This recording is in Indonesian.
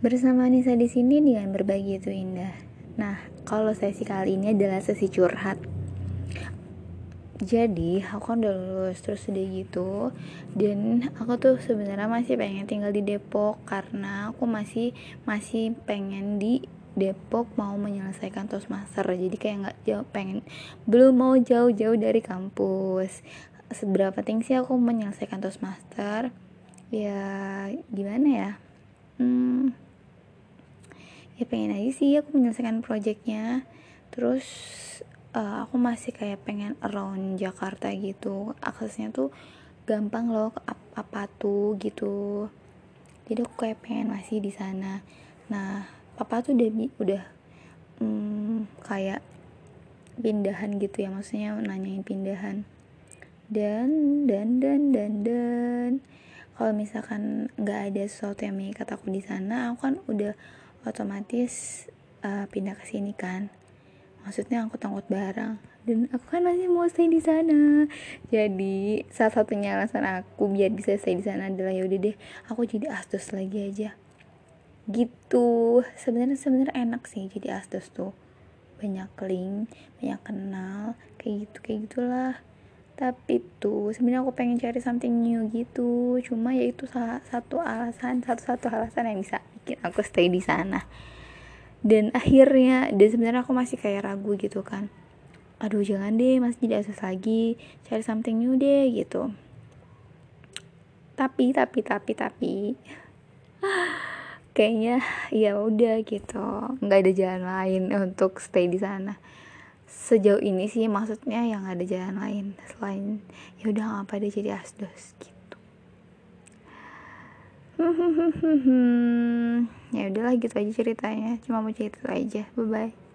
Bersama Nisa di sini dengan berbagi itu indah. Nah, kalau sesi kali ini adalah sesi curhat. Jadi, aku kan udah lulus terus udah gitu. Dan aku tuh sebenarnya masih pengen tinggal di Depok karena aku masih masih pengen di Depok mau menyelesaikan Toastmaster. Jadi kayak nggak jauh pengen belum mau jauh-jauh dari kampus. Seberapa tinggi sih aku menyelesaikan Toastmaster? Ya gimana ya? Hmm, ya pengen aja sih aku menyelesaikan projectnya. Terus uh, aku masih kayak pengen around Jakarta gitu. Aksesnya tuh gampang loh ke apa tuh gitu. Jadi aku kayak pengen masih di sana. Nah papa tuh udah udah hmm, kayak pindahan gitu ya. Maksudnya nanyain pindahan. Dan dan dan dan dan. Kalau misalkan nggak ada sesuatu yang mengikat aku di sana aku kan udah otomatis uh, pindah ke sini kan. Maksudnya aku angkut barang. Dan aku kan masih mau stay di sana. Jadi salah satunya alasan aku biar bisa stay di sana adalah ya udah deh aku jadi asdos lagi aja. Gitu. Sebenarnya sebenarnya enak sih jadi asdos tuh. Banyak link banyak kenal kayak gitu kayak gitulah. Tapi tuh sebenarnya aku pengen cari something new gitu. Cuma ya itu salah satu alasan satu satu alasan yang bisa bikin aku stay di sana. Dan akhirnya dan sebenarnya aku masih kayak ragu gitu kan. Aduh jangan deh masih jadi asus lagi. Cari something new deh gitu. Tapi tapi tapi tapi kayaknya ya udah gitu. Nggak ada jalan lain untuk stay di sana. Sejauh ini sih maksudnya yang ada jalan lain selain ya udah apa deh jadi asdos gitu ya udahlah gitu aja ceritanya. Cuma mau cerita aja. Bye bye